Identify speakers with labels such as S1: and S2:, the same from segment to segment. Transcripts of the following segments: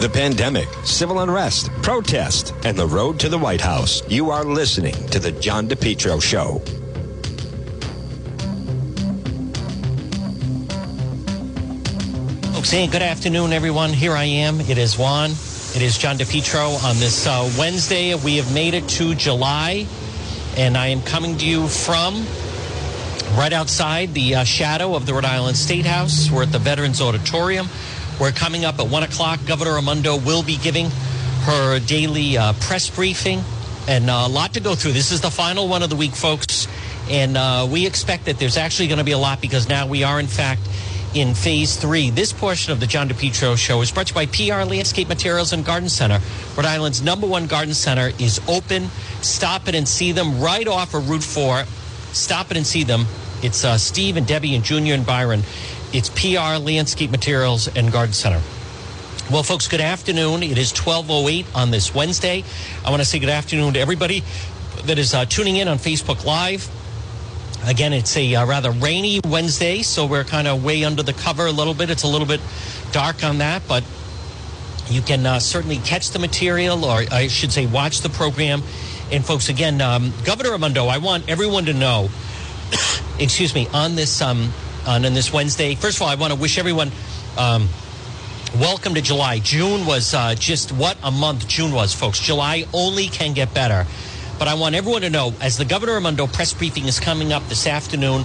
S1: the pandemic, civil unrest, protest, and the road to the White House. You are listening to The John DePetro Show.
S2: Folks, hey, good afternoon, everyone. Here I am. It is Juan. It is John DePetro on this uh, Wednesday. We have made it to July, and I am coming to you from right outside the uh, shadow of the Rhode Island State House. We're at the Veterans Auditorium. We're coming up at 1 o'clock. Governor Raimondo will be giving her daily uh, press briefing, and uh, a lot to go through. This is the final one of the week, folks, and uh, we expect that there's actually going to be a lot because now we are, in fact, in phase three. This portion of the John DePetro show is brought to you by PR Landscape Materials and Garden Center. Rhode Island's number one garden center is open. Stop it and see them right off of Route 4. Stop it and see them. It's uh, Steve and Debbie and Junior and Byron. It's PR Landscape Materials and Garden Center. Well, folks, good afternoon. It is 1208 on this Wednesday. I want to say good afternoon to everybody that is uh, tuning in on Facebook Live. Again, it's a uh, rather rainy Wednesday, so we're kind of way under the cover a little bit. It's a little bit dark on that, but you can uh, certainly catch the material, or I should say, watch the program. And, folks, again, um, Governor Raimondo, I want everyone to know, excuse me, on this um, on, on this Wednesday. First of all, I want to wish everyone. Um, welcome to July. June was uh, just what a month June was, folks. July only can get better. But I want everyone to know, as the Governor Raimondo press briefing is coming up this afternoon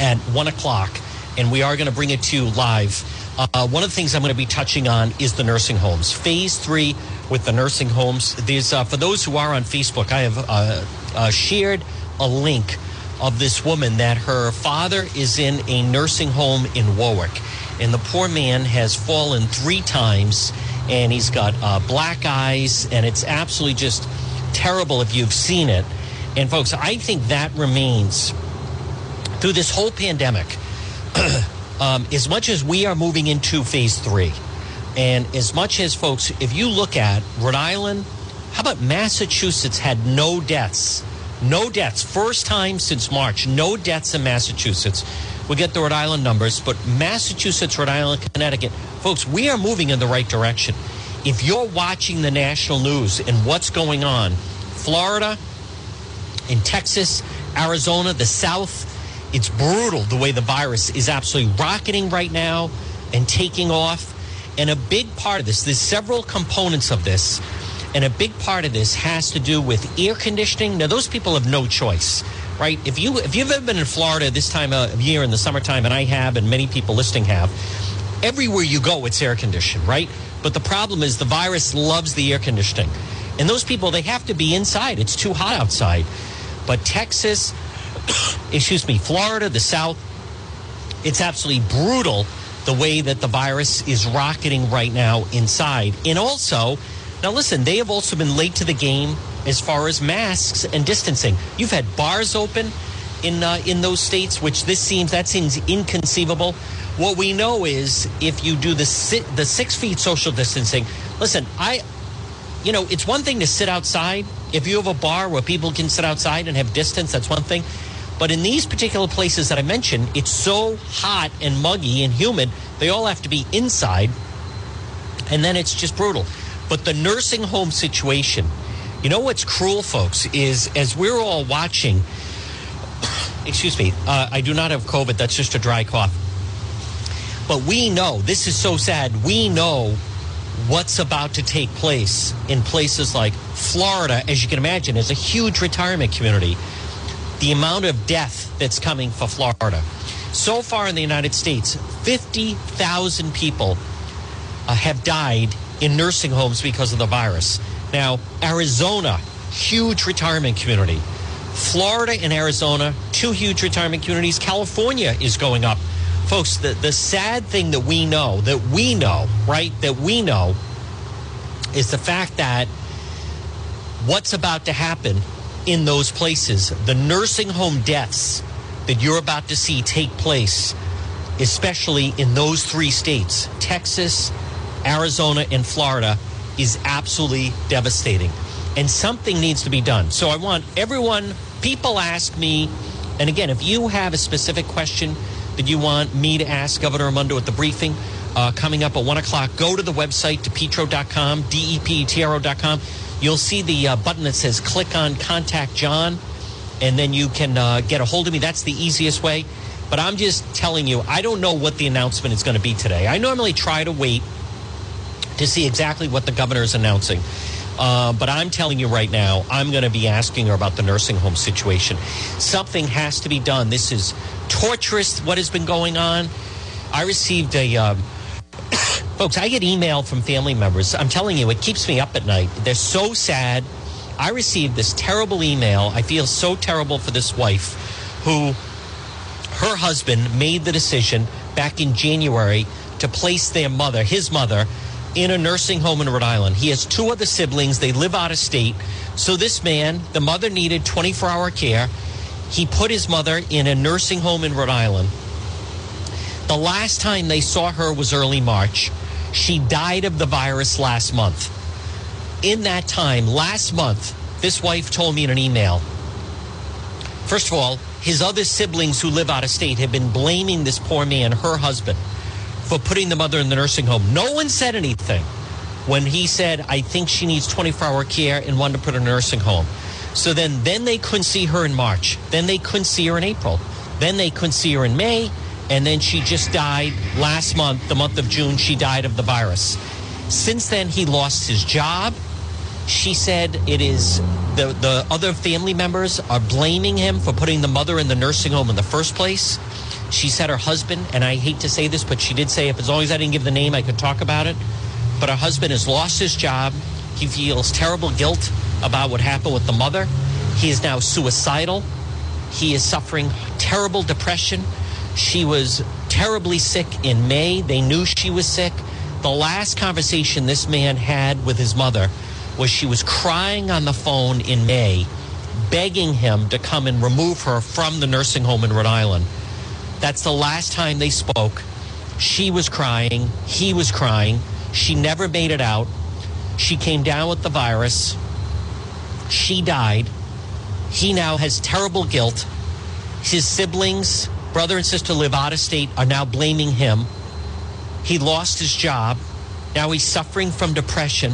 S2: at 1 o'clock, and we are going to bring it to you live. Uh, one of the things I'm going to be touching on is the nursing homes. Phase three with the nursing homes. There's uh, for those who are on Facebook, I have uh, uh shared a link of this woman that her father is in a nursing home in Warwick, and the poor man has fallen three times, and he's got uh, black eyes, and it's absolutely just terrible if you've seen it. And folks, I think that remains through this whole pandemic. um, as much as we are moving into phase three, and as much as folks, if you look at Rhode Island, how about Massachusetts had no deaths? No deaths. First time since March, no deaths in Massachusetts. We'll get the Rhode Island numbers, but Massachusetts, Rhode Island, Connecticut, folks, we are moving in the right direction. If you're watching the national news and what's going on, Florida, in Texas, Arizona, the South, it's brutal the way the virus is absolutely rocketing right now and taking off. And a big part of this, there's several components of this. And a big part of this has to do with air conditioning. Now, those people have no choice, right? If you if you've ever been in Florida this time of year in the summertime, and I have, and many people listening have, everywhere you go, it's air conditioned, right? But the problem is the virus loves the air conditioning. And those people, they have to be inside. It's too hot outside. But Texas, excuse me, Florida, the South, it's absolutely brutal the way that the virus is rocketing right now inside. And also, now listen, they have also been late to the game as far as masks and distancing. You've had bars open in uh, in those states, which this seems that seems inconceivable. What we know is if you do the the six feet social distancing. Listen, I, you know, it's one thing to sit outside. If you have a bar where people can sit outside and have distance, that's one thing. But in these particular places that I mentioned, it's so hot and muggy and humid, they all have to be inside, and then it's just brutal. But the nursing home situation, you know what's cruel, folks, is as we're all watching. Excuse me, uh, I do not have COVID. That's just a dry cough but we know, this is so sad, we know what's about to take place in places like Florida, as you can imagine, is a huge retirement community. The amount of death that's coming for Florida. So far in the United States, 50,000 people uh, have died in nursing homes because of the virus. Now, Arizona, huge retirement community. Florida and Arizona, two huge retirement communities. California is going up folks, the, the sad thing that we know, that we know, right, that we know is the fact that what's about to happen in those places, the nursing home deaths that you're about to see take place, especially in those three states Texas, Arizona, and Florida, is absolutely devastating. And something needs to be done. So I want everyone, people ask me, and again, if you have a specific question, that you want me to ask Governor Raimondo at the briefing, uh, coming up at 1 o'clock. Go to the website, depetro.com, D-E-P-E-T-R-O.com. You'll see the uh, button that says click on Contact John, and then you can uh, get a hold of me. That's the easiest way. But I'm just telling you, I don't know what the announcement is going to be today. I normally try to wait to see exactly what the governor is announcing. Uh, but I'm telling you right now, I'm going to be asking her about the nursing home situation. Something has to be done. This is torturous, what has been going on. I received a. Uh, folks, I get email from family members. I'm telling you, it keeps me up at night. They're so sad. I received this terrible email. I feel so terrible for this wife who her husband made the decision back in January to place their mother, his mother, in a nursing home in Rhode Island. He has two other siblings. They live out of state. So this man, the mother needed 24 hour care. He put his mother in a nursing home in Rhode Island. The last time they saw her was early March. She died of the virus last month. In that time, last month, this wife told me in an email. First of all, his other siblings who live out of state have been blaming this poor man, her husband, for putting the mother in the nursing home. No one said anything when he said, I think she needs 24 hour care and wanted to put her in a nursing home. So then, then they couldn't see her in March. Then they couldn't see her in April. Then they couldn't see her in May. And then she just died last month, the month of June, she died of the virus. Since then, he lost his job. She said it is the, the other family members are blaming him for putting the mother in the nursing home in the first place. She said her husband, and I hate to say this, but she did say if as long as I didn't give the name, I could talk about it. But her husband has lost his job. He feels terrible guilt about what happened with the mother. He is now suicidal. He is suffering terrible depression. She was terribly sick in May. They knew she was sick. The last conversation this man had with his mother was she was crying on the phone in May, begging him to come and remove her from the nursing home in Rhode Island. That's the last time they spoke. She was crying. He was crying. She never made it out. She came down with the virus. She died. He now has terrible guilt. His siblings, brother and sister, live out of state, are now blaming him. He lost his job. Now he's suffering from depression.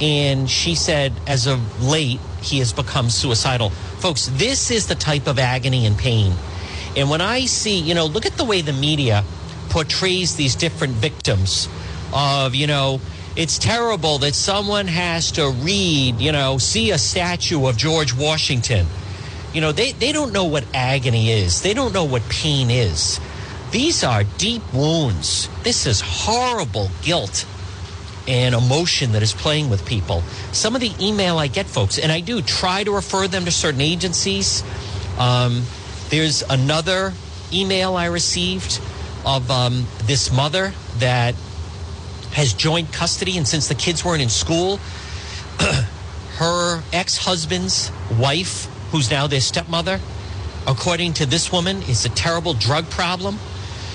S2: And she said, as of late, he has become suicidal. Folks, this is the type of agony and pain. And when I see, you know, look at the way the media portrays these different victims of, you know, it's terrible that someone has to read, you know, see a statue of George Washington. You know, they, they don't know what agony is, they don't know what pain is. These are deep wounds. This is horrible guilt and emotion that is playing with people. Some of the email I get, folks, and I do try to refer them to certain agencies. Um, there's another email I received of um, this mother that has joint custody, and since the kids weren't in school, her ex husband's wife, who's now their stepmother, according to this woman, is a terrible drug problem.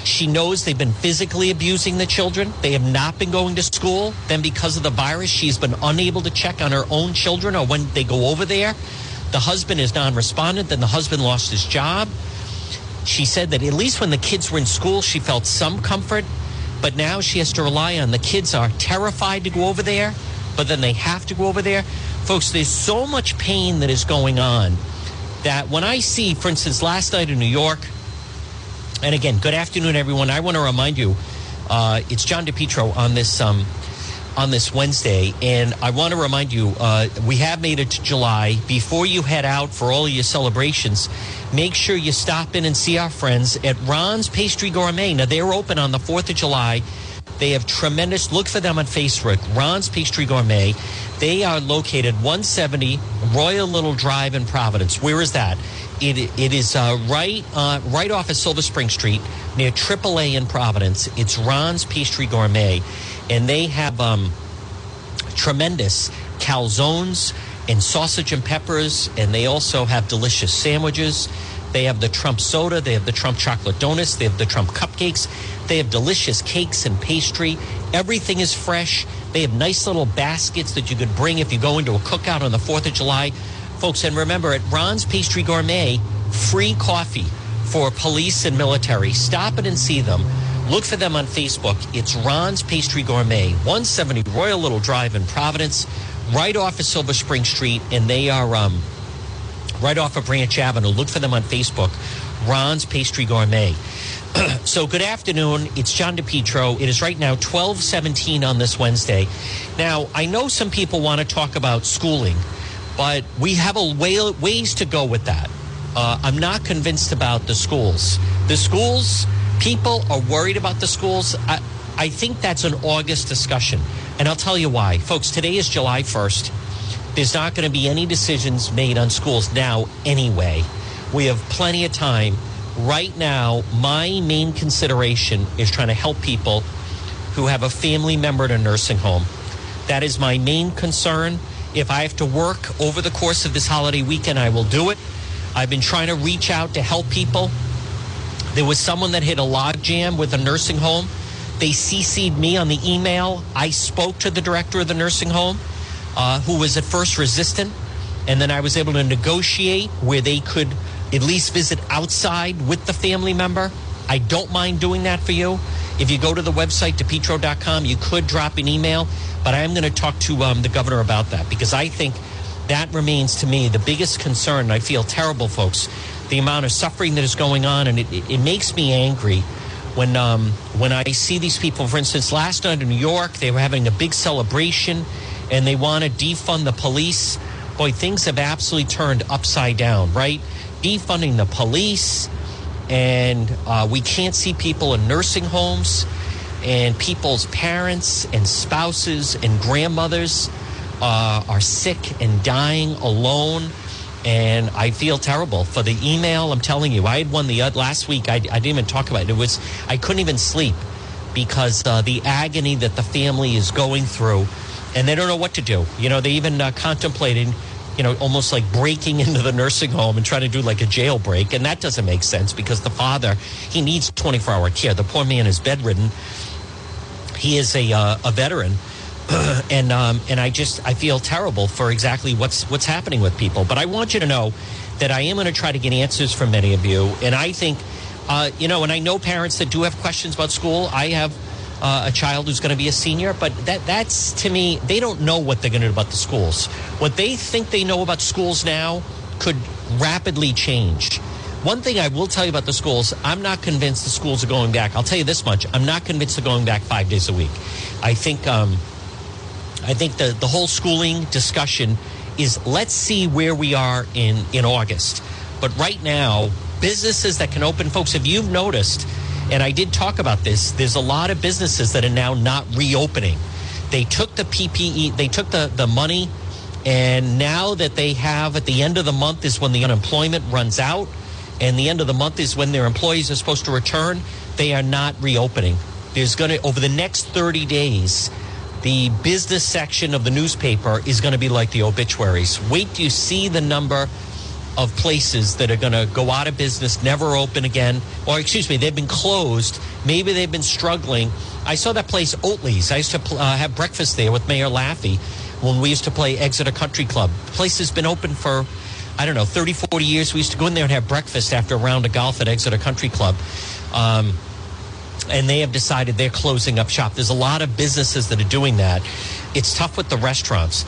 S2: She knows they've been physically abusing the children. They have not been going to school. Then, because of the virus, she's been unable to check on her own children or when they go over there. The husband is non respondent. Then the husband lost his job. She said that at least when the kids were in school, she felt some comfort. But now she has to rely on the kids are terrified to go over there, but then they have to go over there. Folks, there's so much pain that is going on that when I see, for instance, last night in New York, and again, good afternoon, everyone. I want to remind you, uh, it's John DePetro on this um, on this Wednesday, and I want to remind you, uh, we have made it to July. Before you head out for all your celebrations, make sure you stop in and see our friends at Ron's Pastry Gourmet. Now they're open on the Fourth of July. They have tremendous. Look for them on Facebook. Ron's Pastry Gourmet. They are located 170 Royal Little Drive in Providence. Where is that? It, it is uh, right uh, right off of Silver Spring Street near AAA in Providence. It's Ron's Pastry Gourmet, and they have um, tremendous calzones and sausage and peppers, and they also have delicious sandwiches. They have the Trump soda, they have the Trump chocolate donuts, they have the Trump cupcakes, they have delicious cakes and pastry. Everything is fresh. They have nice little baskets that you could bring if you go into a cookout on the 4th of July. Folks, and remember at Ron's Pastry Gourmet, free coffee for police and military. Stop it and see them. Look for them on Facebook. It's Ron's Pastry Gourmet, 170 Royal Little Drive in Providence, right off of Silver Spring Street, and they are um, right off of Branch Avenue. Look for them on Facebook, Ron's Pastry Gourmet. so good afternoon. It's John DePetro. It is right now 1217 on this Wednesday. Now, I know some people want to talk about schooling, but we have a way, ways to go with that. Uh, I'm not convinced about the schools. The schools, people are worried about the schools. I, I think that's an August discussion. And I'll tell you why. Folks, today is July 1st. There's not going to be any decisions made on schools now anyway. We have plenty of time. Right now, my main consideration is trying to help people who have a family member in a nursing home. That is my main concern. If I have to work over the course of this holiday weekend, I will do it. I've been trying to reach out to help people. There was someone that hit a log jam with a nursing home. They CC'd me on the email. I spoke to the director of the nursing home, uh, who was at first resistant. And then I was able to negotiate where they could at least visit outside with the family member. I don't mind doing that for you. If you go to the website, depetro.com, you could drop an email, but I am going to talk to um, the governor about that because I think that remains to me the biggest concern. I feel terrible, folks, the amount of suffering that is going on, and it, it, makes me angry when um, when I see these people. For instance, last night in New York, they were having a big celebration, and they want to defund the police. Boy, things have absolutely turned upside down, right? Defunding the police, and uh, we can't see people in nursing homes, and people's parents and spouses and grandmothers uh, are sick and dying alone. And I feel terrible for the email. I'm telling you, I had one the uh, last week. I, I didn't even talk about it. It was I couldn't even sleep because uh, the agony that the family is going through, and they don't know what to do. You know, they even uh, contemplated, you know, almost like breaking into the nursing home and trying to do like a jailbreak, and that doesn't make sense because the father he needs 24 hour care. The poor man is bedridden. He is a uh, a veteran and um, and I just I feel terrible for exactly what's what's happening with people. But I want you to know that I am going to try to get answers from many of you, and I think uh, you know, and I know parents that do have questions about school. I have uh, a child who's going to be a senior, but that that's to me they don't know what they're going to do about the schools. What they think they know about schools now could rapidly change. One thing I will tell you about the schools, I'm not convinced the schools are going back. I'll tell you this much: I'm not convinced they're going back five days a week. I think. Um, I think the, the whole schooling discussion is let's see where we are in, in August. But right now, businesses that can open, folks, if you've noticed, and I did talk about this, there's a lot of businesses that are now not reopening. They took the PPE, they took the, the money, and now that they have at the end of the month is when the unemployment runs out, and the end of the month is when their employees are supposed to return, they are not reopening. There's going to, over the next 30 days, the business section of the newspaper is going to be like the obituaries. Wait till you see the number of places that are going to go out of business, never open again, or excuse me, they've been closed. Maybe they've been struggling. I saw that place, Oatley's. I used to uh, have breakfast there with Mayor Laffey when we used to play Exeter Country Club. The place has been open for, I don't know, 30, 40 years. We used to go in there and have breakfast after a round of golf at Exeter Country Club. Um, and they have decided they're closing up shop. There's a lot of businesses that are doing that. It's tough with the restaurants.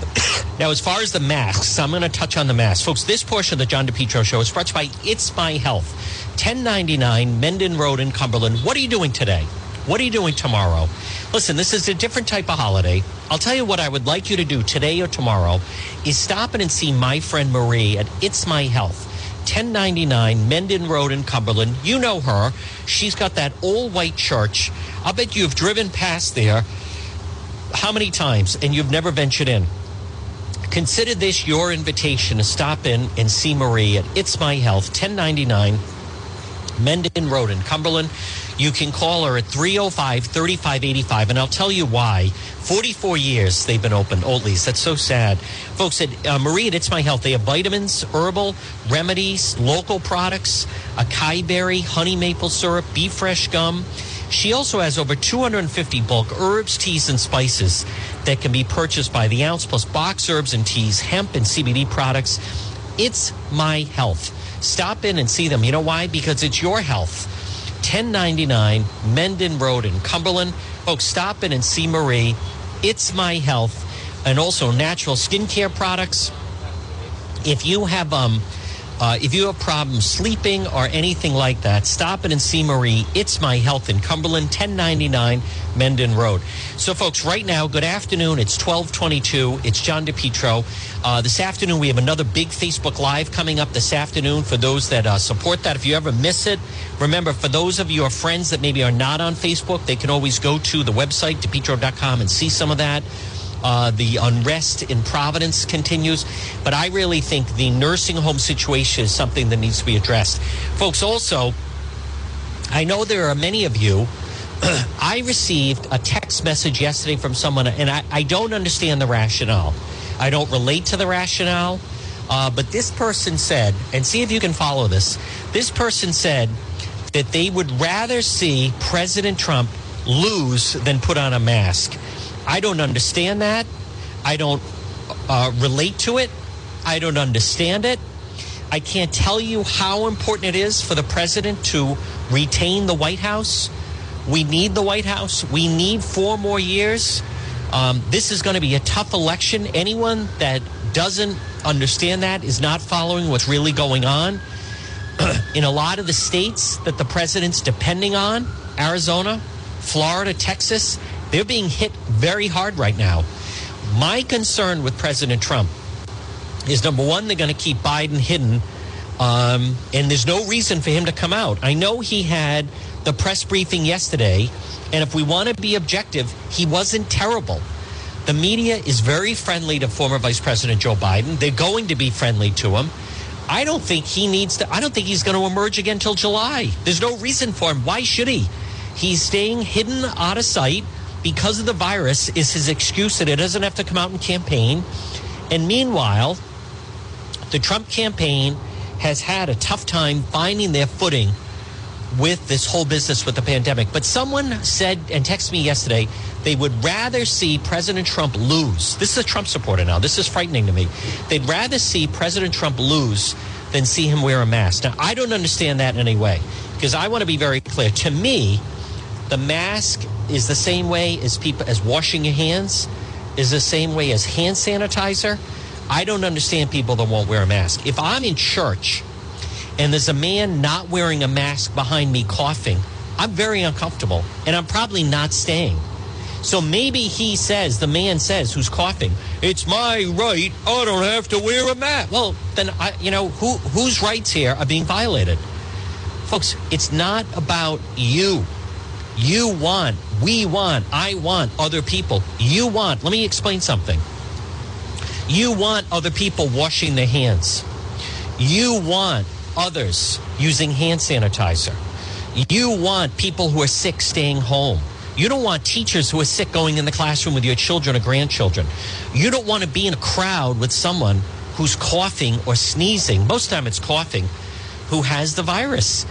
S2: now, as far as the masks, I'm going to touch on the masks. Folks, this portion of the John DePetro show is brought to you by It's My Health. 1099 Mendon Road in Cumberland. What are you doing today? What are you doing tomorrow? Listen, this is a different type of holiday. I'll tell you what I would like you to do today or tomorrow is stop in and see my friend Marie at It's My Health. 1099 Mendon Road in Cumberland. You know her. She's got that all white church. I'll bet you've driven past there how many times and you've never ventured in. Consider this your invitation to stop in and see Marie at It's My Health, 1099 Mendon Road in Cumberland. You can call her at 305 3585, and I'll tell you why. 44 years they've been open, Oatley's. That's so sad. Folks at uh, Marie at It's My Health, they have vitamins, herbal, remedies, local products, acai berry, honey maple syrup, beef fresh gum. She also has over 250 bulk herbs, teas, and spices that can be purchased by the ounce, plus box herbs and teas, hemp and CBD products. It's My Health. Stop in and see them. You know why? Because it's your health. 1099 Mendon Road in Cumberland. Folks, stop in and see Marie. It's My Health, and also natural skincare products. If you have um, uh, if you have problems sleeping or anything like that, stop in and see Marie. It's My Health in Cumberland, 1099 Mendon Road. So, folks, right now, good afternoon. It's 1222. It's John DePetro. Uh, this afternoon, we have another big Facebook Live coming up this afternoon for those that uh, support that. If you ever miss it, remember, for those of your friends that maybe are not on Facebook, they can always go to the website, depetro.com, and see some of that. Uh, the unrest in Providence continues. But I really think the nursing home situation is something that needs to be addressed. Folks, also, I know there are many of you. I received a text message yesterday from someone, and I, I don't understand the rationale. I don't relate to the rationale. Uh, but this person said, and see if you can follow this. This person said that they would rather see President Trump lose than put on a mask. I don't understand that. I don't uh, relate to it. I don't understand it. I can't tell you how important it is for the president to retain the White House. We need the White House. We need four more years. Um, this is going to be a tough election. Anyone that doesn't understand that is not following what's really going on. In a lot of the states that the president's depending on, Arizona, Florida, Texas, they're being hit very hard right now. My concern with President Trump is number one, they're going to keep Biden hidden. Um, and there's no reason for him to come out. I know he had the press briefing yesterday, and if we want to be objective, he wasn't terrible. The media is very friendly to former Vice President Joe Biden. They're going to be friendly to him. I don't think he needs to, I don't think he's going to emerge again until July. There's no reason for him. Why should he? He's staying hidden out of sight because of the virus is his excuse that it doesn't have to come out and campaign. And meanwhile, the Trump campaign has had a tough time finding their footing with this whole business with the pandemic. But someone said and texted me yesterday they would rather see President Trump lose. This is a Trump supporter now. This is frightening to me. They'd rather see President Trump lose than see him wear a mask. Now, I don't understand that in any way because I want to be very clear. To me, the mask is the same way as people as washing your hands is the same way as hand sanitizer. I don't understand people that won't wear a mask. If I'm in church and there's a man not wearing a mask behind me coughing, I'm very uncomfortable and I'm probably not staying. So maybe he says, the man says who's coughing, it's my right. I don't have to wear a mask. Well, then I, you know, who whose rights here are being violated? Folks, it's not about you. You want, we want, I want other people. You want, let me explain something. You want other people washing their hands. You want others using hand sanitizer. You want people who are sick staying home. You don't want teachers who are sick going in the classroom with your children or grandchildren. You don't want to be in a crowd with someone who's coughing or sneezing. Most time it's coughing, who has the virus.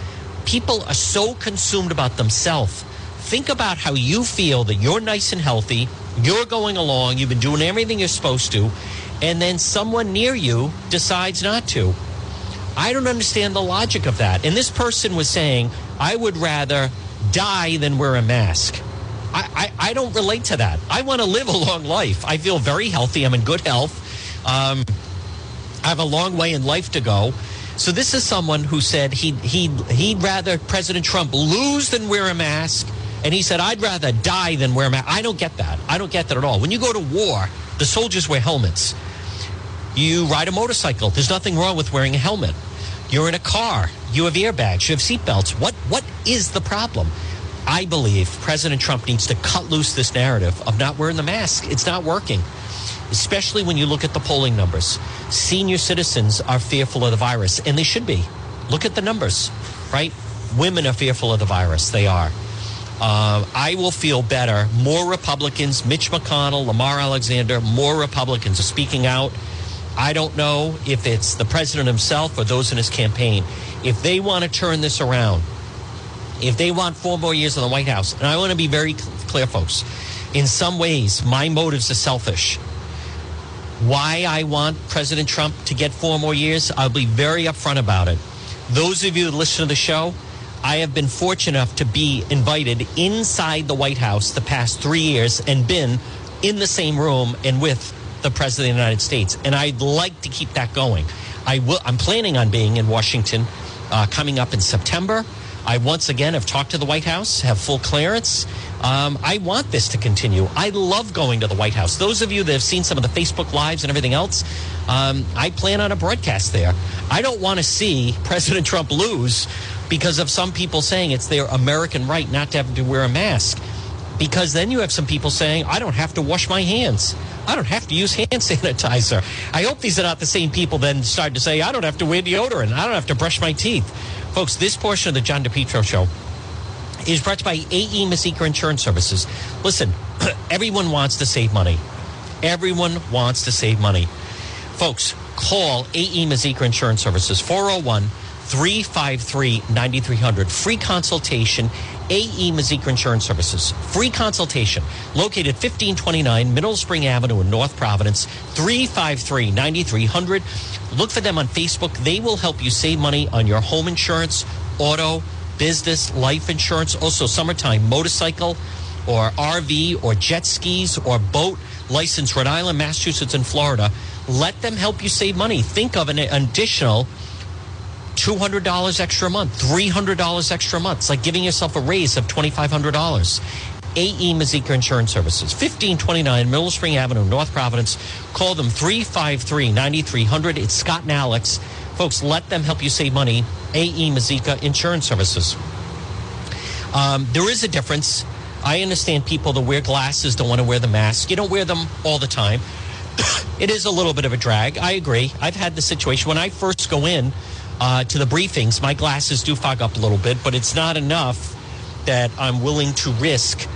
S2: People are so consumed about themselves think about how you feel that you're nice and healthy, you're going along, you've been doing everything you're supposed to, and then someone near you decides not to. I don't understand the logic of that. And this person was saying, I would rather die than wear a mask. I, I, I don't relate to that. I want to live a long life. I feel very healthy. I'm in good health. Um, I have a long way in life to go. So this is someone who said he'd, he'd, he'd rather President Trump lose than wear a mask and he said, I'd rather die than wear a mask. I don't get that. I don't get that at all. When you go to war, the soldiers wear helmets. You ride a motorcycle. There's nothing wrong with wearing a helmet. You're in a car. You have airbags. You have seatbelts. What what is the problem? I believe President Trump needs to cut loose this narrative of not wearing the mask. It's not working, especially when you look at the polling numbers. Senior citizens are fearful of the virus, and they should be. Look at the numbers, right? Women are fearful of the virus. They are. Uh, I will feel better. More Republicans, Mitch McConnell, Lamar Alexander, more Republicans are speaking out. I don't know if it's the president himself or those in his campaign. If they want to turn this around, if they want four more years in the White House, and I want to be very clear, folks, in some ways, my motives are selfish. Why I want President Trump to get four more years, I'll be very upfront about it. Those of you that listen to the show, I have been fortunate enough to be invited inside the White House the past three years and been in the same room and with the President of the United States. And I'd like to keep that going. I will, I'm planning on being in Washington uh, coming up in September. I once again have talked to the White House, have full clearance. Um, I want this to continue. I love going to the White House. Those of you that have seen some of the Facebook Lives and everything else, um, I plan on a broadcast there. I don't want to see President Trump lose because of some people saying it's their American right not to have to wear a mask. Because then you have some people saying, I don't have to wash my hands. I don't have to use hand sanitizer. I hope these are not the same people then start to say, I don't have to wear deodorant. I don't have to brush my teeth. Folks, this portion of the John DePetro show is brought to you by AE Mazika Insurance Services. Listen, everyone wants to save money. Everyone wants to save money. Folks, call AE Mazika Insurance Services 401 353 9300. Free consultation. AE Mazika Insurance Services. Free consultation. Located 1529 Mineral Spring Avenue in North Providence. 353 9300. Look for them on Facebook. They will help you save money on your home insurance, auto, business, life insurance, also summertime motorcycle or RV or jet skis or boat license Rhode Island, Massachusetts, and Florida. Let them help you save money. Think of an additional $200 extra a month, $300 extra a month. It's like giving yourself a raise of $2,500. AE Mazika Insurance Services, 1529 Mineral Spring Avenue, North Providence. Call them 353 9300. It's Scott and Alex. Folks, let them help you save money. AE Mazika Insurance Services. Um, there is a difference. I understand people that wear glasses don't want to wear the mask. You don't wear them all the time. it is a little bit of a drag. I agree. I've had the situation when I first go in uh, to the briefings, my glasses do fog up a little bit, but it's not enough that I'm willing to risk.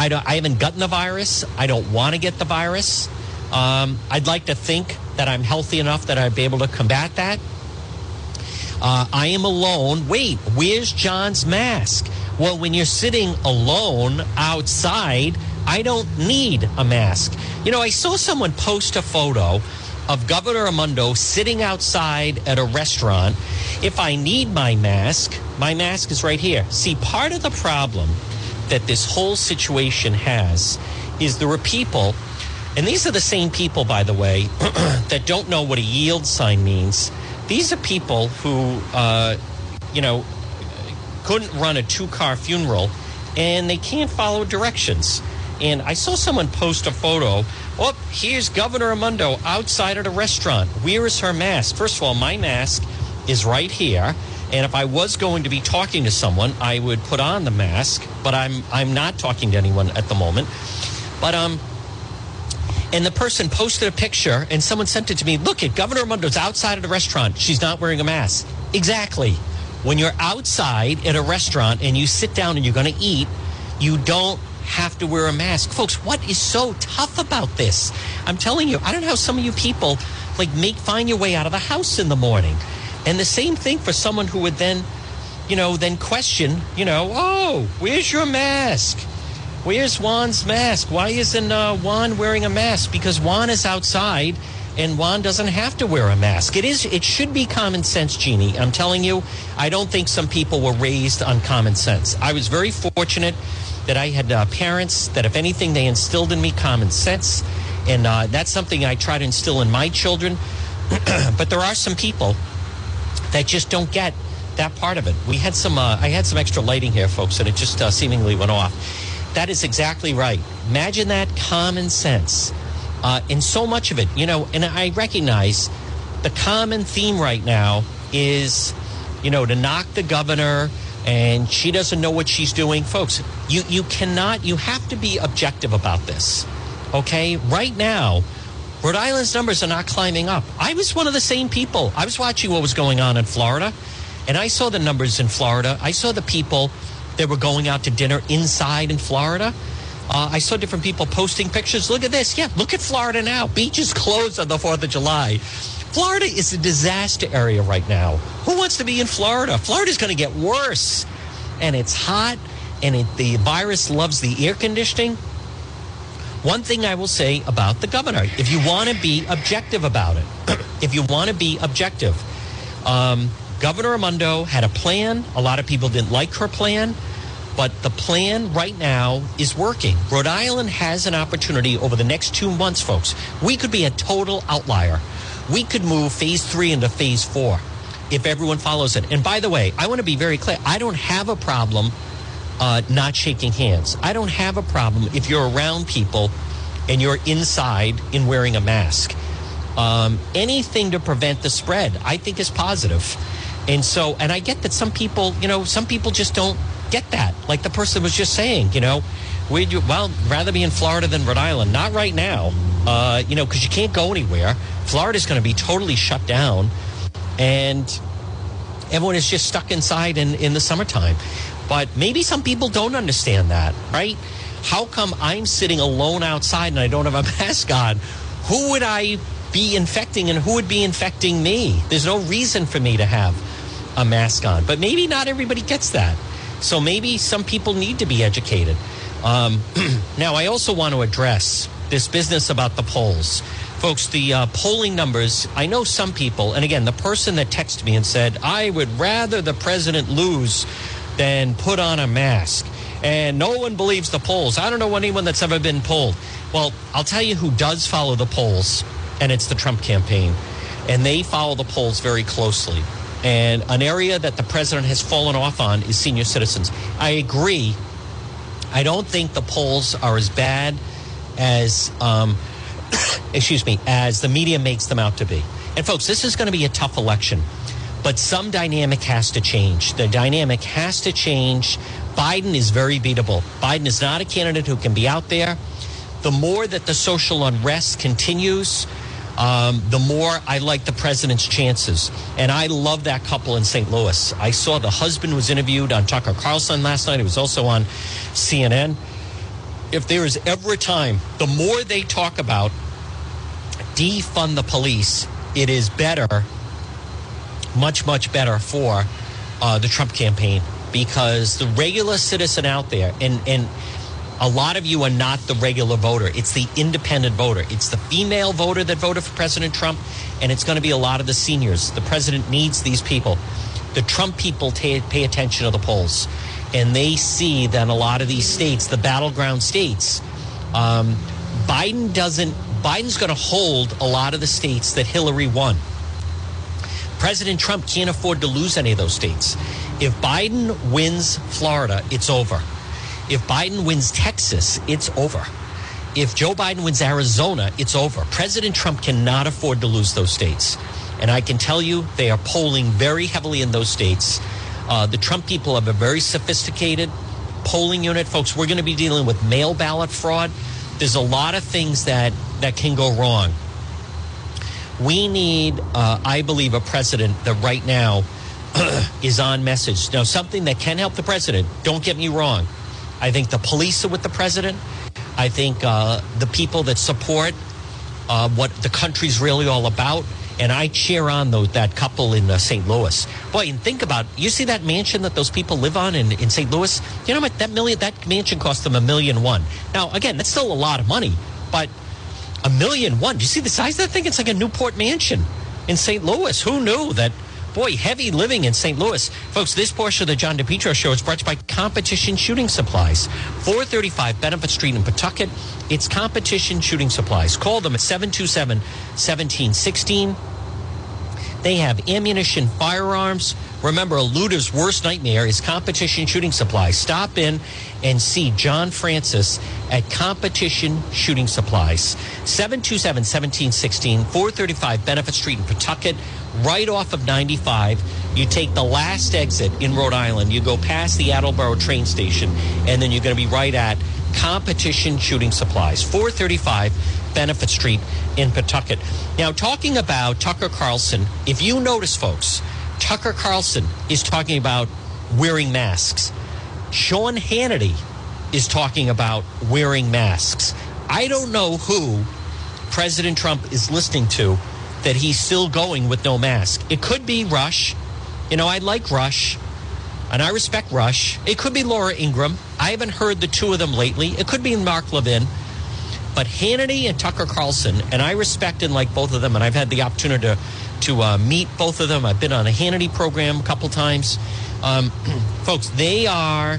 S2: I, don't, I haven't gotten the virus. I don't want to get the virus. Um, I'd like to think that I'm healthy enough that I'd be able to combat that. Uh, I am alone. Wait, where's John's mask? Well, when you're sitting alone outside, I don't need a mask. You know, I saw someone post a photo of Governor Raimondo sitting outside at a restaurant. If I need my mask, my mask is right here. See, part of the problem that this whole situation has is there are people, and these are the same people, by the way, that don't know what a yield sign means. These are people who, uh, you know, couldn't run a two car funeral and they can't follow directions. And I saw someone post a photo. Oh, here's Governor Raimondo outside at a restaurant. Where is her mask? First of all, my mask is right here. And if I was going to be talking to someone, I would put on the mask. But I'm I'm not talking to anyone at the moment. But um, and the person posted a picture, and someone sent it to me. Look at Governor Raimondo's outside at a restaurant. She's not wearing a mask. Exactly. When you're outside at a restaurant and you sit down and you're to eat, you don't have to wear a mask. Folks, what is so tough about this? I'm telling you, I don't know how some of you people like make find your way out of the house in the morning. And the same thing for someone who would then, you know, then question, you know, oh, where's your mask? Where's Juan's mask? Why isn't uh, Juan wearing a mask? Because Juan is outside and Juan doesn't have to wear a mask. It is it should be common sense, Jeannie. I'm telling you, I don't think some people were raised on common sense. I was very fortunate that I had uh, parents that, if anything, they instilled in me common sense. And uh, that's something I try to instill in my children. but there are some people that just don't get that part of it. We had some, uh, I had some extra lighting here, folks, and it just uh, seemingly went off. That is exactly right. Imagine that common sense. Uh, and so much of it, you know, and I recognize the common theme right now is, you know, to knock the governor, and she doesn't know what she's doing. Folks, you, you cannot, you have to be objective about this. Okay? Right now, Rhode Island's numbers are not climbing up. I was one of the same people. I was watching what was going on in Florida, and I saw the numbers in Florida. I saw the people that were going out to dinner inside in Florida. Uh, I saw different people posting pictures. Look at this. Yeah, look at Florida now. Beaches closed on the 4th of July. Florida is a disaster area right now. Who wants to be in Florida? Florida's going to get worse. And it's hot, and it, the virus loves the air conditioning. One thing I will say about the governor if you want to be objective about it, if you want to be objective, um, Governor Raimondo had a plan. A lot of people didn't like her plan, but the plan right now is working. Rhode Island has an opportunity over the next two months, folks. We could be a total outlier. We could move phase three into phase four if everyone follows it. And by the way, I want to be very clear. I don't have a problem uh, not shaking hands. I don't have a problem if you're around people and you're inside in wearing a mask. Um, anything to prevent the spread, I think, is positive. And so, and I get that some people, you know, some people just don't get that. Like the person was just saying, you know, we'd well rather be in Florida than Rhode Island. Not right now, uh, you know, because you can't go anywhere. Florida's going to be totally shut down, and everyone is just stuck inside in in the summertime. But maybe some people don't understand that, right? How come I'm sitting alone outside and I don't have a mask on? Who would I be infecting and who would be infecting me? There's no reason for me to have a mask on. But maybe not everybody gets that. So maybe some people need to be educated. Um, now, I also want to address this business about the polls. Folks, the uh, polling numbers, I know some people, and again, the person that texted me and said, I would rather the president lose than put on a mask. And no one believes the polls. I don't know anyone that's ever been polled. Well, I'll tell you who does follow the polls, and it's the Trump campaign. And they follow the polls very closely. And an area that the president has fallen off on is senior citizens. I agree. I don't think the polls are as bad as, um, excuse me, as the media makes them out to be. And folks, this is going to be a tough election, but some dynamic has to change. The dynamic has to change. Biden is very beatable. Biden is not a candidate who can be out there. The more that the social unrest continues, um, the more I like the president's chances. And I love that couple in St. Louis. I saw the husband was interviewed on Tucker Carlson last night. He was also on CNN. If there is ever a time, the more they talk about defund the police, it is better, much, much better for uh, the Trump campaign because the regular citizen out there, and, and a lot of you are not the regular voter. It's the independent voter. It's the female voter that voted for President Trump, and it's going to be a lot of the seniors. The president needs these people. The Trump people t- pay attention to the polls, and they see that a lot of these states, the battleground states, um, Biden doesn't. Biden's going to hold a lot of the states that Hillary won. President Trump can't afford to lose any of those states. If Biden wins Florida, it's over. If Biden wins Texas, it's over. If Joe Biden wins Arizona, it's over. President Trump cannot afford to lose those states. And I can tell you, they are polling very heavily in those states. Uh, the Trump people have a very sophisticated polling unit. Folks, we're going to be dealing with mail ballot fraud. There's a lot of things that, that can go wrong. We need, uh, I believe, a president that right now is on message. Now, something that can help the president, don't get me wrong. I think the police are with the president. I think uh, the people that support uh, what the country's really all about. And I cheer on those, that couple in uh, St. Louis. Boy, and think about you see that mansion that those people live on in, in St. Louis. You know what that million that mansion cost them a million one. Now again, that's still a lot of money, but a million one. Do you see the size of that thing? It's like a Newport mansion in St. Louis. Who knew that? Boy, heavy living in St. Louis. Folks, this portion of the John DePetro Show is brought to you by Competition Shooting Supplies. 435 Benefit Street in Pawtucket. It's Competition Shooting Supplies. Call them at 727 1716. They have ammunition, firearms. Remember, a looter's worst nightmare is competition shooting supplies. Stop in and see John Francis at Competition Shooting Supplies. 727 1716, 435 Benefit Street in Pawtucket, right off of 95. You take the last exit in Rhode Island, you go past the Attleboro train station, and then you're going to be right at Competition Shooting Supplies, 435 Benefit Street in Pawtucket. Now, talking about Tucker Carlson, if you notice, folks, Tucker Carlson is talking about wearing masks. Sean Hannity is talking about wearing masks. I don't know who President Trump is listening to that he's still going with no mask. It could be Rush. You know, I like Rush and I respect Rush. It could be Laura Ingraham. I haven't heard the two of them lately. It could be Mark Levin. But Hannity and Tucker Carlson, and I respect and like both of them, and I've had the opportunity to, to uh, meet both of them. I've been on a Hannity program a couple times. Um, folks, they are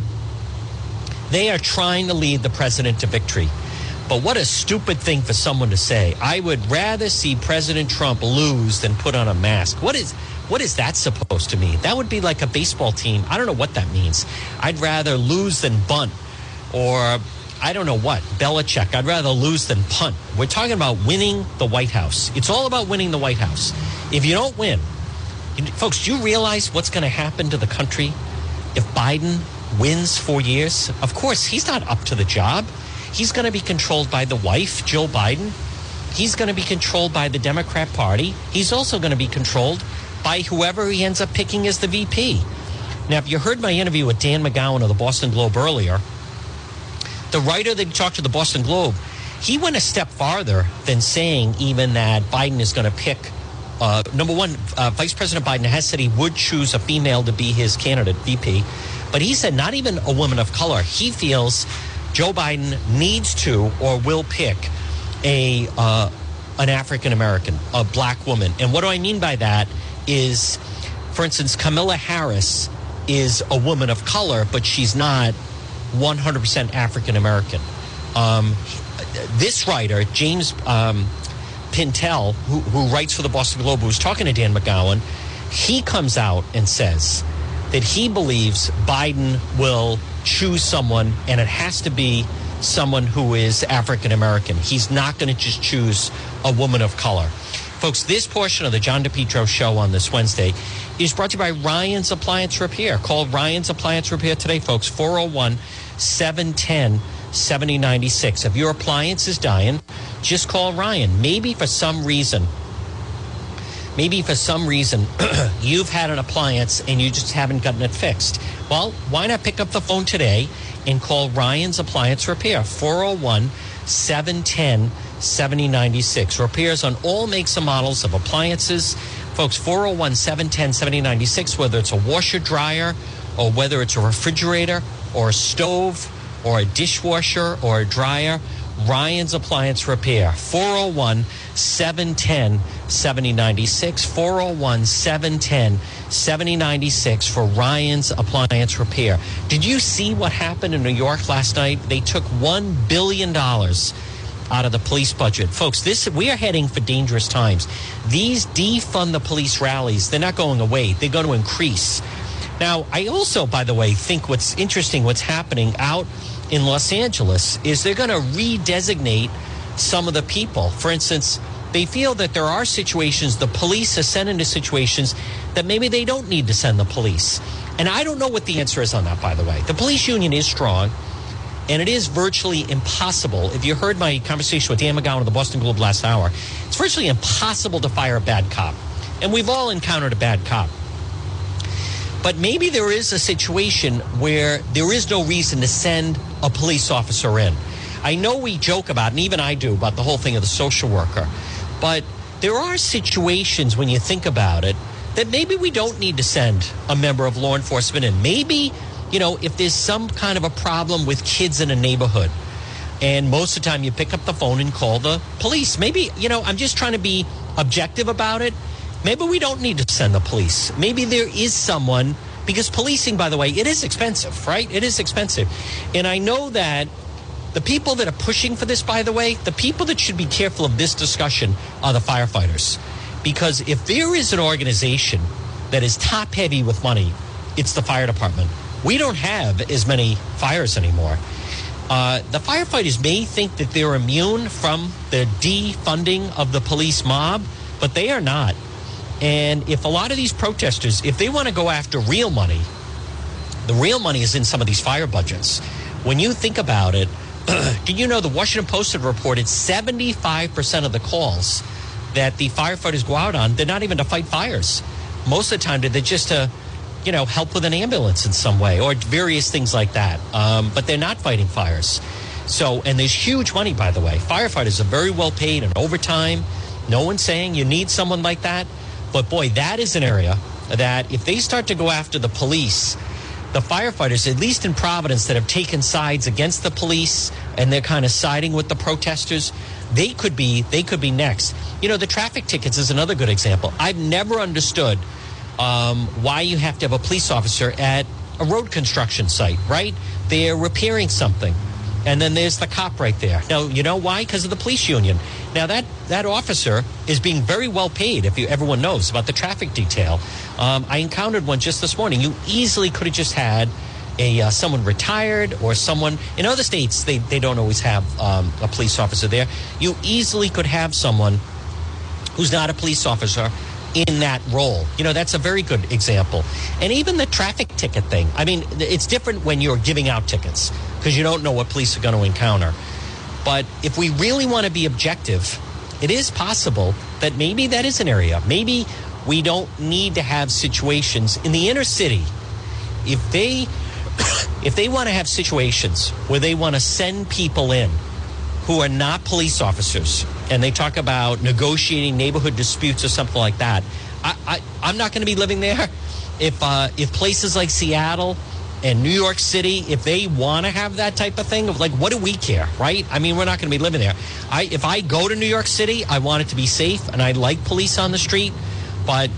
S2: they are trying to lead the president to victory. But what a stupid thing for someone to say. I would rather see President Trump lose than put on a mask. What is what is that supposed to mean? That would be like a baseball team. I don't know what that means. I'd rather lose than bunt or I don't know what, Belichick. I'd rather lose than punt. We're talking about winning the White House. It's all about winning the White House. If you don't win, folks, do you realize what's going to happen to the country if Biden wins four years? Of course, he's not up to the job. He's going to be controlled by the wife, Jill Biden. He's going to be controlled by the Democrat Party. He's also going to be controlled by whoever he ends up picking as the VP. Now, if you heard my interview with Dan McGowan of the Boston Globe earlier, the writer that talked to the Boston Globe, he went a step farther than saying even that Biden is going to pick. Uh, number one, uh, Vice President Biden has said he would choose a female to be his candidate, VP, but he said not even a woman of color. He feels Joe Biden needs to or will pick a uh, an African American, a black woman. And what do I mean by that? Is, for instance, Kamala Harris is a woman of color, but she's not 100% African American. Um, this writer, James um, Pindell, who, who writes for the Boston Globe, was talking to Dan McGowan, he comes out and says that he believes Biden will choose someone, and it has to be someone who is African American. He's not going to just choose a woman of color. Folks, this portion of the John DePetro show on this Wednesday is brought to you by Ryan's Appliance Repair. Call Ryan's Appliance Repair today, folks, 401 710 7096. If your appliance is dying, just call Ryan. Maybe for some reason, maybe for some reason you've had an appliance and you just haven't gotten it fixed. Well, why not pick up the phone today and call Ryan's Appliance Repair, 401 710 7096. Repairs on all makes and models of appliances. Folks, 401 710 7096, whether it's a washer dryer or whether it's a refrigerator or a stove or a dishwasher or a dryer, Ryan's Appliance Repair, 401 710 7096. 401 710 7096 for Ryan's Appliance Repair. Did you see what happened in New York last night? They took $1 billion out of the police budget. Folks, this we are heading for dangerous times. These defund the police rallies, they're not going away. They're going to increase. Now, I also, by the way, think what's interesting, what's happening out in Los Angeles, is they're going to redesignate some of the people. For instance, they feel that there are situations the police are sent into situations that maybe they don't need to send the police. And I don't know what the answer is on that, by the way. The police union is strong, and it is virtually impossible. If you heard my conversation with Dan McGowan of the Boston Globe last hour, it's virtually impossible to fire a bad cop. And we've all encountered a bad cop. But maybe there is a situation where there is no reason to send a police officer in. I know we joke about, and even I do, about the whole thing of the social worker. But there are situations when you think about it that maybe we don't need to send a member of law enforcement in. Maybe, you know, if there's some kind of a problem with kids in a neighborhood, and most of the time you pick up the phone and call the police. Maybe, you know, I'm just trying to be objective about it. Maybe we don't need to send the police. Maybe there is someone, because policing, by the way, it is expensive, right? It is expensive. And I know that the people that are pushing for this, by the way, the people that should be careful of this discussion are the firefighters. Because if there is an organization that is top heavy with money, it's the fire department. We don't have as many fires anymore. Uh, the firefighters may think that they're immune from the defunding of the police mob, but they are not. And if a lot of these protesters, if they want to go after real money, the real money is in some of these fire budgets. When you think about it, did you know the Washington Post had reported 75% of the calls that the firefighters go out on, they're not even to fight fires. Most of the time, they're just to, you know, help with an ambulance in some way or various things like that. Um, but they're not fighting fires. So, and there's huge money, by the way. Firefighters are very well paid and overtime. No one's saying you need someone like that. But boy, that is an area that if they start to go after the police, the firefighters, at least in Providence, that have taken sides against the police, and they're kind of siding with the protesters, they could be they could be next. You know, the traffic tickets is another good example. I've never understood um, why you have to have a police officer at a road construction site, right? They're repairing something. And then there's the cop right there. Now, you know why? Because of the police union. Now, that, that officer is being very well paid, if you, everyone knows about the traffic detail. Um, I encountered one just this morning. You easily could have just had a uh, someone retired or someone in other states they, they don't always have um, a police officer there you easily could have someone who's not a police officer in that role. You know that's a very good example. And even the traffic ticket thing i mean it's different when you're giving out tickets because you don't know what police are going to encounter. But if we really want to be objective it is possible that maybe that is an area. Maybe we don't need to have situations in the inner city. If they if they want to have situations where they want to send people in who are not police officers and they talk about negotiating neighborhood disputes or something like that, I, I, am not going to be living there. If, uh, if places like Seattle and New York City, if they want to have that type of thing, of like, what do we care, right? I mean, we're not going to be living there. I, if I go to New York City, I want it to be safe and I like police on the street, but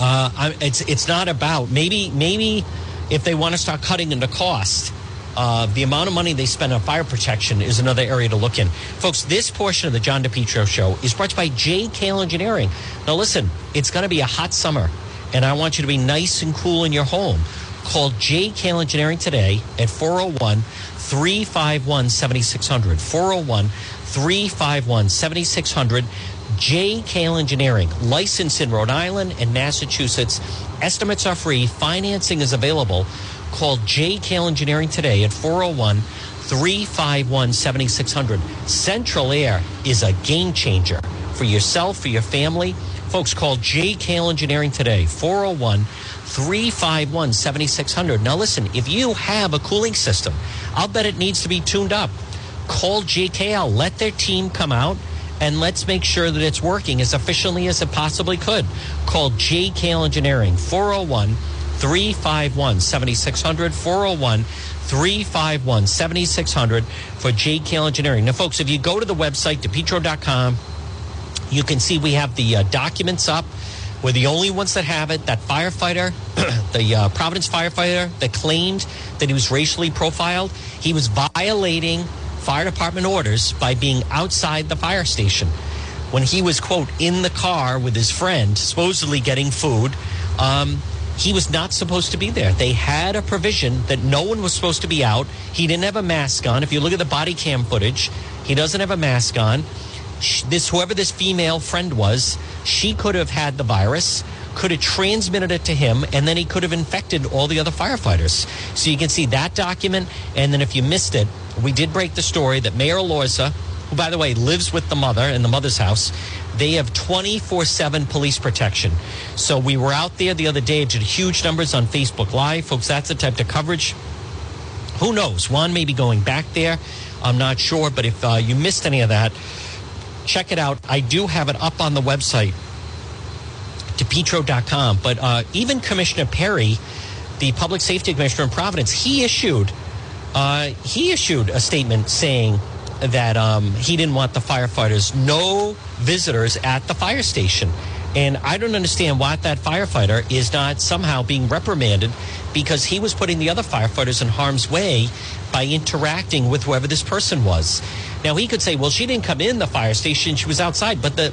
S2: uh, it's it's not about maybe maybe if they want to start cutting into cost, uh, the amount of money they spend on fire protection is another area to look in. Folks, this portion of the John DePetro show is brought to you by JKL Engineering. Now, listen, it's going to be a hot summer, and I want you to be nice and cool in your home. Call JKL Engineering today at 401 351 7600. 401 351 7600. JKL Engineering, licensed in Rhode Island and Massachusetts. Estimates are free. Financing is available. Call JKL Engineering today at 401 351 7600. Central Air is a game changer for yourself, for your family. Folks, call JKL Engineering today, 401 351 7600. Now, listen, if you have a cooling system, I'll bet it needs to be tuned up. Call JKL. Let their team come out and let's make sure that it's working as efficiently as it possibly could. Call JKL Engineering, 401 351 7600. 401 351 7600 for JKL Engineering. Now, folks, if you go to the website, depetro.com, you can see we have the uh, documents up. We're the only ones that have it. That firefighter, the uh, Providence firefighter that claimed that he was racially profiled, he was violating fire department orders by being outside the fire station. When he was, quote, in the car with his friend, supposedly getting food, um, he was not supposed to be there. They had a provision that no one was supposed to be out. He didn't have a mask on. If you look at the body cam footage, he doesn't have a mask on. This whoever this female friend was, she could have had the virus could have transmitted it to him, and then he could have infected all the other firefighters. So you can see that document. And then if you missed it, we did break the story that Mayor Elorza, who, by the way, lives with the mother in the mother's house, they have 24 7 police protection. So we were out there the other day, did huge numbers on Facebook Live. Folks, that's the type of coverage. Who knows? Juan may be going back there. I'm not sure. But if uh, you missed any of that, check it out. I do have it up on the website depetro.com. But uh, even Commissioner Perry, the public safety commissioner in Providence, he issued uh, he issued a statement saying that um, he didn't want the firefighters, no visitors at the fire station. And I don't understand why that firefighter is not somehow being reprimanded because he was putting the other firefighters in harm's way by interacting with whoever this person was. Now he could say, well, she didn't come in the fire station, she was outside. But the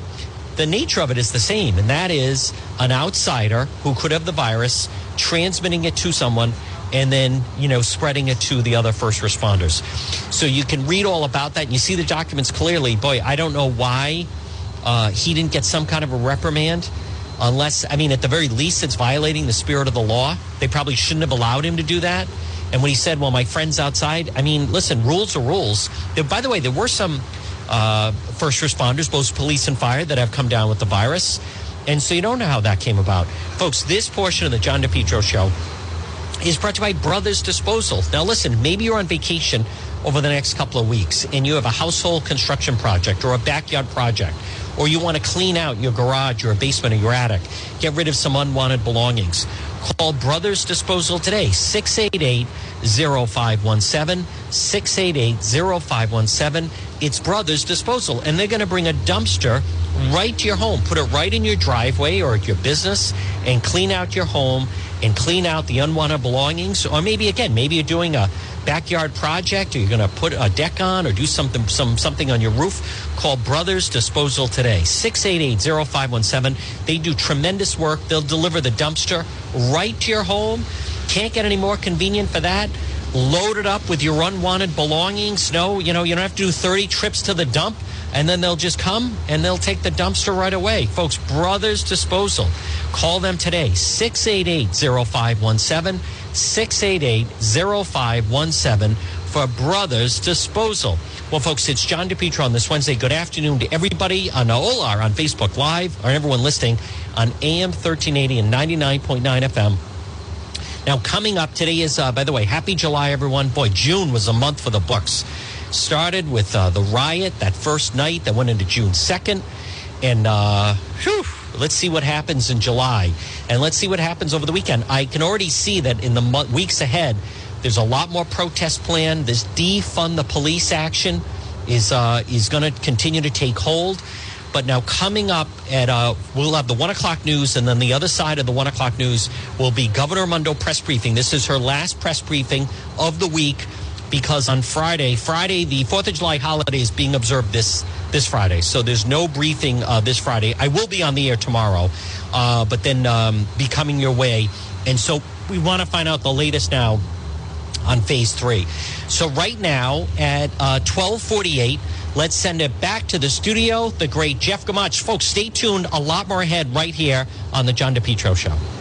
S2: the nature of it is the same, and that is an outsider who could have the virus transmitting it to someone and then you know spreading it to the other first responders. So you can read all about that and you see the documents clearly. Boy i don't know why uh, he didn't get some kind of a reprimand unless i mean at the very least it's violating the spirit of the law. They probably shouldn't have allowed him to do that. And when he said well my friend's outside i mean listen rules are rules. By the way there were some uh, first responders, both police and fire, that have come down with the virus. And so you don't know how that came about. Folks, this portion of the John DePetro show is brought to you by Brothers Disposal. Now, listen, maybe you're on vacation over the next couple of weeks and you have a household construction project or a backyard project or you want to clean out your garage, your basement, or your attic, get rid of some unwanted belongings. Call Brothers Disposal today, 688 0517. 688 0517. It's Brothers Disposal, and they're going to bring a dumpster right to your home. Put it right in your driveway or at your business and clean out your home and clean out the unwanted belongings. Or maybe, again, maybe you're doing a backyard project or you're going to put a deck on or do something some something on your roof call brothers disposal today 688-0517 they do tremendous work they'll deliver the dumpster right to your home can't get any more convenient for that load it up with your unwanted belongings no you know you don't have to do 30 trips to the dump and then they'll just come and they'll take the dumpster right away. Folks, Brothers Disposal. Call them today, 688 0517. 688 0517 for Brothers Disposal. Well, folks, it's John DePetro on this Wednesday. Good afternoon to everybody on OLR on Facebook Live, or everyone listening on AM 1380 and 99.9 FM. Now, coming up today is, uh, by the way, happy July, everyone. Boy, June was a month for the books. Started with uh, the riot that first night that went into June 2nd. And uh, whew, let's see what happens in July. And let's see what happens over the weekend. I can already see that in the weeks ahead, there's a lot more protest planned. This defund the police action is, uh, is going to continue to take hold. But now coming up at uh, we'll have the one o'clock news, and then the other side of the one o'clock news will be Governor Raimondo press briefing. This is her last press briefing of the week because on Friday, Friday the Fourth of July holiday is being observed this this Friday, so there's no briefing uh, this Friday. I will be on the air tomorrow, uh, but then um, be coming your way, and so we want to find out the latest now on Phase Three. So right now at uh, twelve forty eight. Let's send it back to the studio. The great Jeff Gamach. Folks, stay tuned. A lot more ahead right here on the John DePetro Show.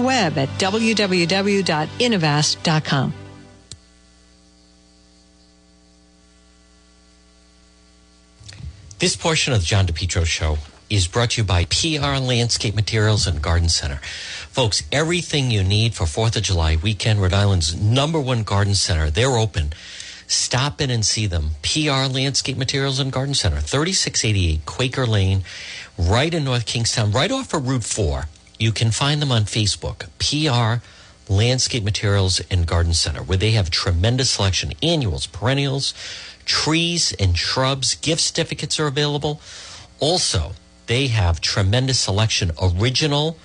S3: web at www.innovast.com.
S2: This portion of the John DePetro Show is brought to you by PR Landscape Materials and Garden Center. Folks, everything you need for 4th of July weekend, Rhode Island's number one garden center, they're open. Stop in and see them. PR Landscape Materials and Garden Center, 3688 Quaker Lane, right in North Kingstown, right off of Route 4. You can find them on Facebook, PR Landscape Materials and Garden Center, where they have tremendous selection, annuals, perennials, trees and shrubs. Gift certificates are available. Also, they have tremendous selection, original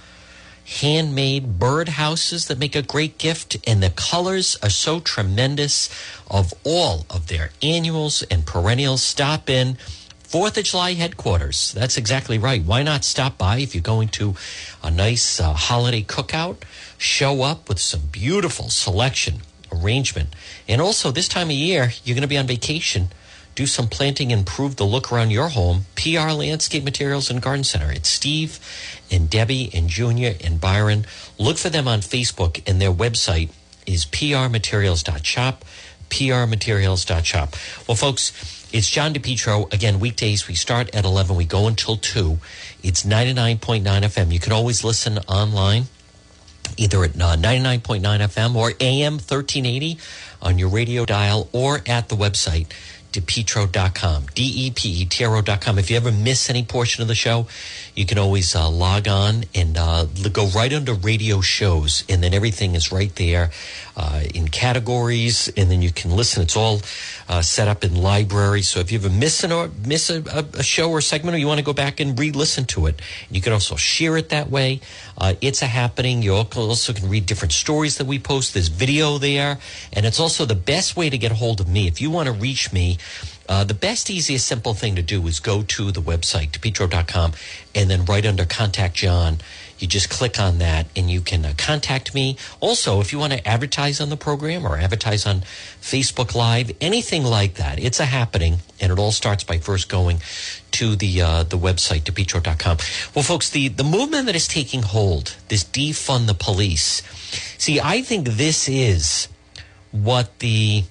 S2: handmade bird houses that make a great gift, and the colors are so tremendous of all of their annuals and perennials. Stop in. Fourth of July headquarters. That's exactly right. Why not stop by if you're going to a nice uh, holiday cookout? Show up with some beautiful selection, arrangement. And also, this time of year, you're going to be on vacation. Do some planting, improve the look around your home. PR Landscape Materials and Garden Center. It's Steve and Debbie and Junior and Byron. Look for them on Facebook, and their website is prmaterials.shop. prmaterials.shop. Well, folks, it's John DePetro. Again, weekdays, we start at 11. We go until 2. It's 99.9 FM. You can always listen online, either at uh, 99.9 FM or AM 1380 on your radio dial or at the website, depetro.com. D E P E T R O.com. If you ever miss any portion of the show, you can always uh, log on and uh, go right under radio shows, and then everything is right there uh, in categories, and then you can listen. It's all uh, set up in library. So if you ever miss, an, or miss a, a, show or segment, or you want to go back and re listen to it, you can also share it that way. Uh, it's a happening. You also can read different stories that we post. There's video there, and it's also the best way to get a hold of me. If you want to reach me, uh, the best, easiest, simple thing to do is go to the website, depetro.com, and then right under Contact John, you just click on that and you can uh, contact me. Also, if you want to advertise on the program or advertise on Facebook Live, anything like that, it's a happening. And it all starts by first going to the uh, the website, depetro.com. Well, folks, the, the movement that is taking hold, this defund the police, see, I think this is what the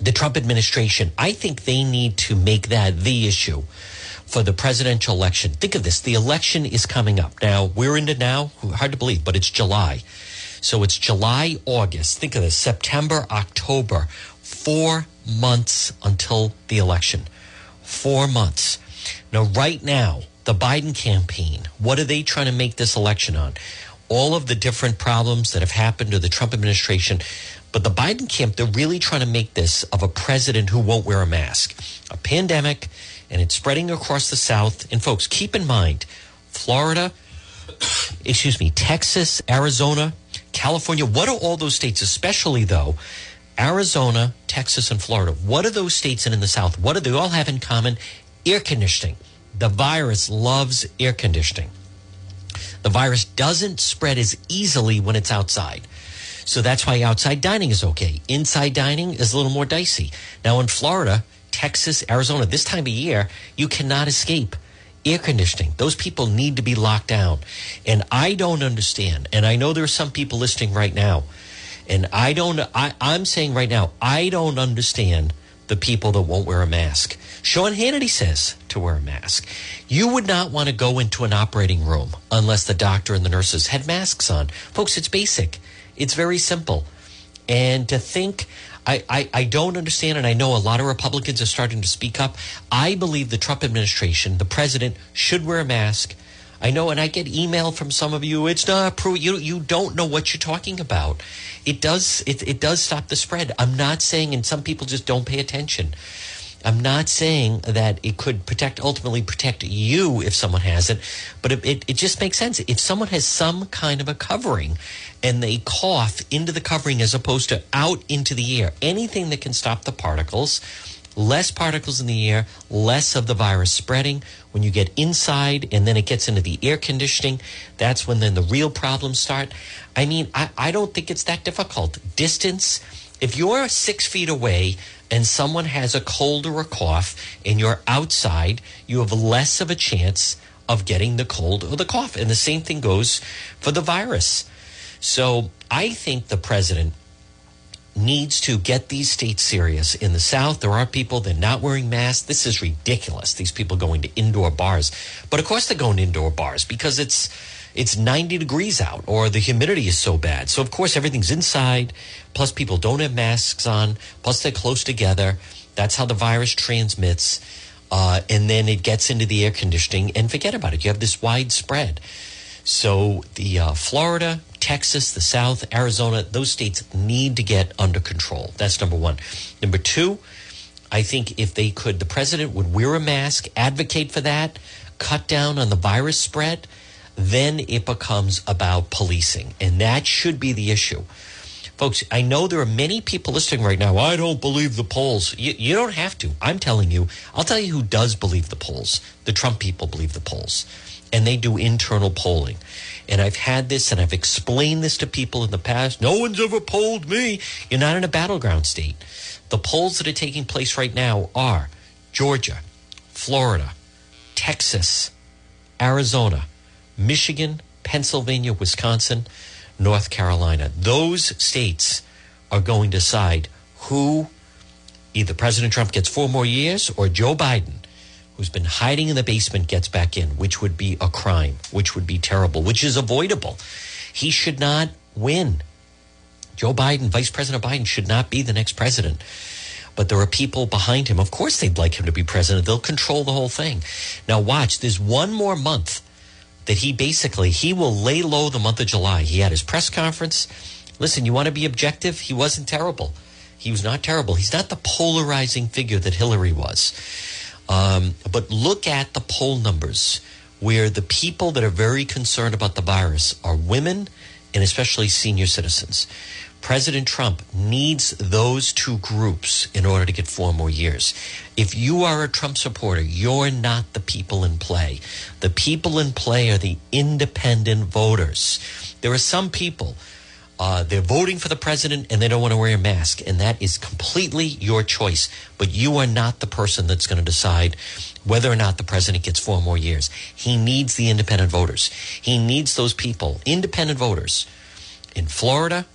S2: the Trump administration, I think they need to make that the issue for the presidential election. Think of this. The election is coming up. Now, we're into now, hard to believe, but it's July. So it's July, August. Think of this September, October, four months until the election. Four months. Now, right now, the Biden campaign, what are they trying to make this election on? All of the different problems that have happened to the Trump administration. But the Biden camp, they're really trying to make this of a president who won't wear a mask. A pandemic, and it's spreading across the South. And folks, keep in mind, Florida, excuse me, Texas, Arizona, California, what are all those states, especially though, Arizona, Texas, and Florida? What are those states and in the South? What do they all have in common? Air conditioning. The virus loves air conditioning. The virus doesn't spread as easily when it's outside. So that's why outside dining is okay. Inside dining is a little more dicey. Now in Florida, Texas, Arizona, this time of year, you cannot escape air conditioning. Those people need to be locked down. And I don't understand. And I know there are some people listening right now. And I don't, I, I'm saying right now, I don't understand the people that won't wear a mask. Sean Hannity says to wear a mask. You would not want to go into an operating room unless the doctor and the nurses had masks on. Folks, it's basic. It's very simple. And to think I, I, I don't understand, and I know a lot of Republicans are starting to speak up. I believe the Trump administration, the president, should wear a mask. I know, and I get email from some of you. It's not proof. You you don't know what you're talking about. It does it it does stop the spread. I'm not saying, and some people just don't pay attention. I'm not saying that it could protect, ultimately protect you if someone has it, but it, it, it, just makes sense. If someone has some kind of a covering and they cough into the covering as opposed to out into the air, anything that can stop the particles, less particles in the air, less of the virus spreading. When you get inside and then it gets into the air conditioning, that's when then the real problems start. I mean, I, I don't think it's that difficult. Distance, if you're six feet away and someone has a cold or a cough and you're outside, you have less of a chance of getting the cold or the cough. And the same thing goes for the virus. So I think the president needs to get these states serious. In the South, there are people that are not wearing masks. This is ridiculous. These people going to indoor bars. But of course they're going to indoor bars because it's it's 90 degrees out or the humidity is so bad. So, of course, everything's inside. Plus, people don't have masks on. Plus, they're close together. That's how the virus transmits. Uh, and then it gets into the air conditioning and forget about it. You have this widespread. So, the uh, Florida, Texas, the South, Arizona, those states need to get under control. That's number one. Number two, I think if they could, the president would wear a mask, advocate for that, cut down on the virus spread then it becomes about policing. And that should be the issue. Folks, I know there are many people listening right now. I don't believe the polls. You, you, don't have to. I'm telling you. I'll tell you who does believe the polls. The Trump people believe the polls. And they do internal polling. And I've had this and I've explained this to people in the past. No one's ever polled me. You're not in a battleground state. The polls that are taking place right now are Georgia, Florida, Texas, Arizona, Michigan, Pennsylvania, Wisconsin, North Carolina. Those states are going to decide who either President Trump gets four more years or Joe Biden, who's been hiding in the basement, gets back in, which would be a crime, which would be terrible, which is avoidable. He should not win. Joe Biden, Vice President Biden, should not be the next president. But there are people behind him. Of course, they'd like him to be president. They'll control the whole thing. Now, watch. There's one more month that he basically he will lay low the month of July. He had his press conference. Listen, you want to be objective? He wasn't terrible. He was not terrible. He's not the polarizing figure that Hillary was. Um, but look at the poll numbers where the people that are very concerned about the virus are women and especially senior citizens. President Trump needs those two groups in order to get four more years. If you are a Trump supporter, you're not the people in play. The people in play are the independent voters. There are some people, uh, they're voting for the president and they don't want to wear a mask, and that is completely your choice. But you are not the person that's going to decide whether or not the president gets four more years. He needs the independent voters. He needs those people, independent voters in Florida,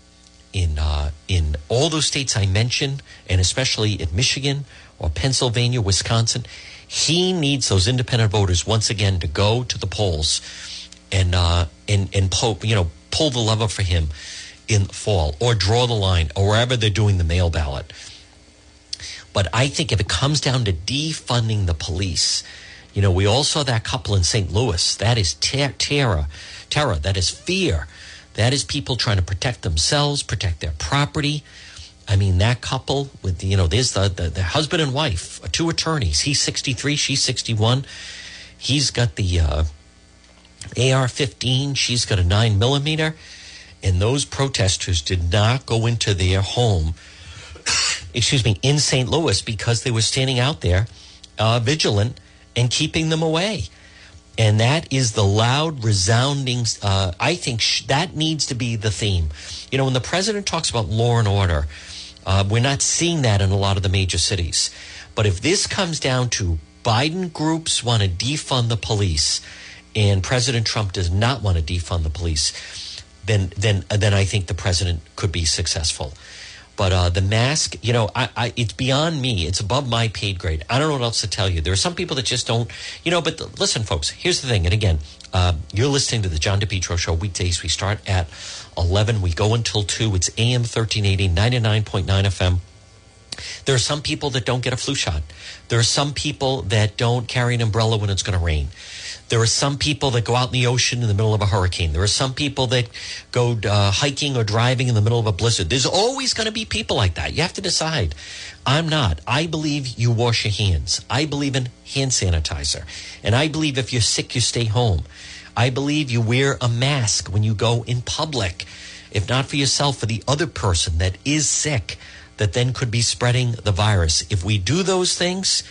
S2: in uh, in all those states I mentioned, and especially in Michigan or Pennsylvania, Wisconsin, he needs those independent voters once again to go to the polls and uh, and and pull, you know pull the lever for him in the fall or draw the line or wherever they're doing the mail ballot. But I think if it comes down to defunding the police, you know, we all saw that couple in St. Louis. That is ter- terror, terror. That is fear. That is people trying to protect themselves, protect their property. I mean, that couple with, you know, there's the, the, the husband and wife, two attorneys. He's 63, she's 61. He's got the uh, AR 15, she's got a 9 millimeter. And those protesters did not go into their home, excuse me, in St. Louis because they were standing out there uh, vigilant and keeping them away and that is the loud, resounding. Uh, I think sh- that needs to be the theme. You know, when the president talks about law and order, uh, we're not seeing that in a lot of the major cities. But if this comes down to Biden groups want to defund the police, and President Trump does not want to defund the police, then then then I think the president could be successful. But uh, the mask, you know, I, I, it's beyond me. It's above my paid grade. I don't know what else to tell you. There are some people that just don't, you know. But the, listen, folks. Here's the thing. And again, uh, you're listening to the John DePetro Show weekdays. We start at 11. We go until 2. It's AM 1380, 99.9 FM. There are some people that don't get a flu shot. There are some people that don't carry an umbrella when it's going to rain. There are some people that go out in the ocean in the middle of a hurricane. There are some people that go uh, hiking or driving in the middle of a blizzard. There's always going to be people like that. You have to decide. I'm not. I believe you wash your hands. I believe in hand sanitizer. And I believe if you're sick, you stay home. I believe you wear a mask when you go in public. If not for yourself, for the other person that is sick, that then could be spreading the virus. If we do those things,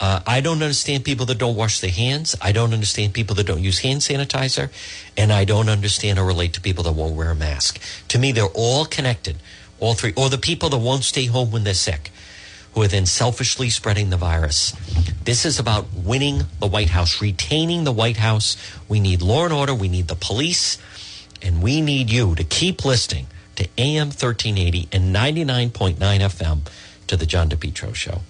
S2: uh, I don't understand people that don't wash their hands. I don't understand people that don't use hand sanitizer. And I don't understand or relate to people that won't wear a mask. To me, they're all connected, all three. Or the people that won't stay home when they're sick, who are then selfishly spreading the virus. This is about winning the White House, retaining the White House. We need law and order. We need the police. And we need you to keep listening to AM 1380 and 99.9 FM to the John DePetro Show.